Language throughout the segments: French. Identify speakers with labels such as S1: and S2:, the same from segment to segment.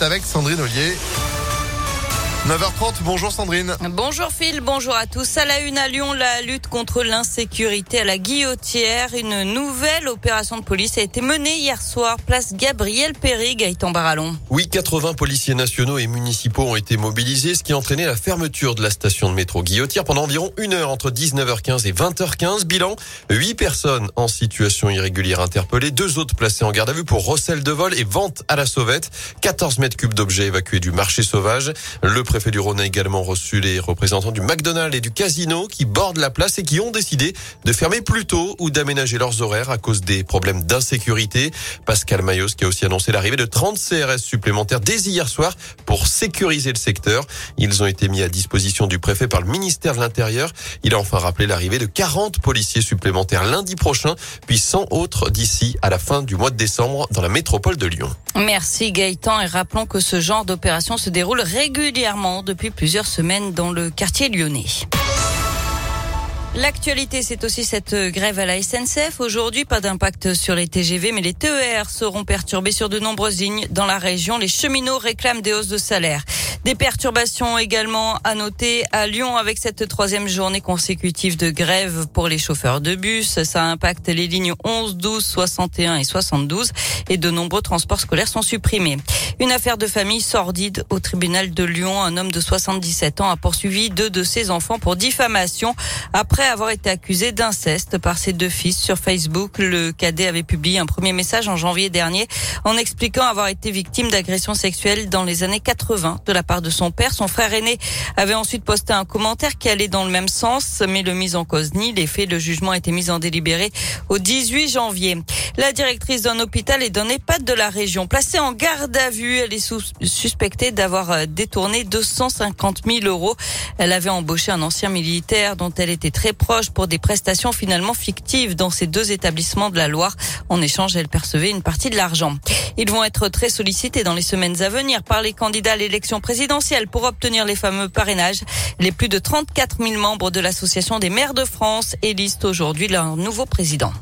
S1: avec Sandrine Ollier. 9h30, bonjour Sandrine.
S2: Bonjour Phil, bonjour à tous. À la une à Lyon, la lutte contre l'insécurité à la guillotière. Une nouvelle opération de police a été menée hier soir, place Gabriel Péry, Gaëtan Barallon.
S3: Oui, 80 policiers nationaux et municipaux ont été mobilisés, ce qui a entraîné la fermeture de la station de métro Guillotière pendant environ une heure entre 19h15 et 20h15. Bilan, 8 personnes en situation irrégulière interpellées, deux autres placées en garde à vue pour recel de vol et vente à la sauvette, 14 mètres cubes d'objets évacués du marché sauvage. Le préfet du Rhône a également reçu les représentants du McDonald's et du casino qui bordent la place et qui ont décidé de fermer plus tôt ou d'aménager leurs horaires à cause des problèmes d'insécurité. Pascal Mayos qui a aussi annoncé l'arrivée de 30 CRS supplémentaires dès hier soir pour sécuriser le secteur. Ils ont été mis à disposition du préfet par le ministère de l'Intérieur. Il a enfin rappelé l'arrivée de 40 policiers supplémentaires lundi prochain, puis 100 autres d'ici à la fin du mois de décembre dans la métropole de Lyon.
S2: Merci Gaëtan et rappelons que ce genre d'opération se déroule régulièrement depuis plusieurs semaines dans le quartier lyonnais. L'actualité, c'est aussi cette grève à la SNCF. Aujourd'hui, pas d'impact sur les TGV, mais les TER seront perturbés sur de nombreuses lignes dans la région. Les cheminots réclament des hausses de salaire. Des perturbations également à noter à Lyon avec cette troisième journée consécutive de grève pour les chauffeurs de bus. Ça impacte les lignes 11, 12, 61 et 72 et de nombreux transports scolaires sont supprimés. Une affaire de famille sordide au tribunal de Lyon. Un homme de 77 ans a poursuivi deux de ses enfants pour diffamation après avoir été accusé d'inceste par ses deux fils sur Facebook. Le cadet avait publié un premier message en janvier dernier en expliquant avoir été victime d'agressions sexuelles dans les années 80 de la part de son père. Son frère aîné avait ensuite posté un commentaire qui allait dans le même sens, mais le mise en cause ni les faits. Le jugement a été mis en délibéré au 18 janvier. La directrice d'un hôpital et d'un EHPAD de la région placée en garde à vue elle est suspectée d'avoir euh, détourné 250 000 euros. Elle avait embauché un ancien militaire dont elle était très proche pour des prestations finalement fictives dans ces deux établissements de la Loire. En échange, elle percevait une partie de l'argent. Ils vont être très sollicités dans les semaines à venir par les candidats à l'élection présidentielle pour obtenir les fameux parrainages. Les plus de 34 000 membres de l'Association des maires de France élisent aujourd'hui leur nouveau président.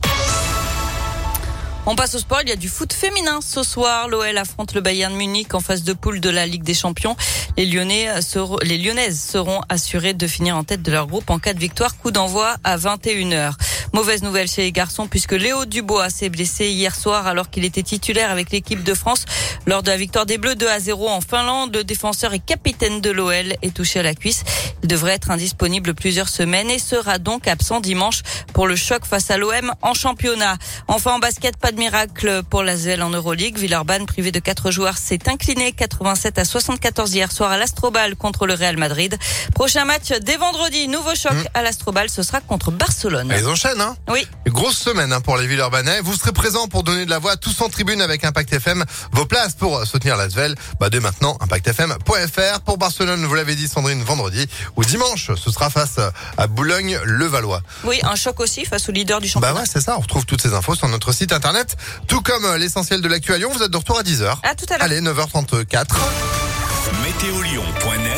S2: On passe au sport. Il y a du foot féminin ce soir. L'OL affronte le Bayern Munich en phase de poule de la Ligue des Champions. Les Lyonnais seront, les Lyonnaises seront assurées de finir en tête de leur groupe en cas de victoire. Coup d'envoi à 21h. Mauvaise nouvelle chez les garçons puisque Léo Dubois s'est blessé hier soir alors qu'il était titulaire avec l'équipe de France lors de la victoire des Bleus 2 à 0 en Finlande. Le défenseur et capitaine de l'OL est touché à la cuisse. Il devrait être indisponible plusieurs semaines et sera donc absent dimanche pour le choc face à l'OM en championnat. Enfin en basket, de miracle pour la l'Asvel en Euroleague. Villeurbanne, privé de quatre joueurs, s'est incliné 87 à 74 hier soir à l'Astrobal contre le Real Madrid. Prochain match dès vendredi, nouveau choc mmh. à l'Astrobal, ce sera contre Barcelone.
S1: Ils enchaînent, hein
S2: Oui.
S1: Grosse semaine hein, pour les Villeurbanais. Vous serez présents pour donner de la voix tous en tribune avec Impact FM. Vos places pour soutenir l'Asvel, bah dès maintenant, impactfm.fr. Pour Barcelone, vous l'avez dit Sandrine, vendredi ou dimanche, ce sera face à Boulogne-le-Valois.
S2: Oui, un choc aussi face au leader du championnat.
S1: Bah ouais, c'est ça. On retrouve toutes ces infos sur notre site internet. Tout comme euh, l'essentiel de l'actu à Lyon, vous êtes de retour à 10h.
S2: À tout à l'heure.
S1: Allez, 9h34.
S4: Météolion.net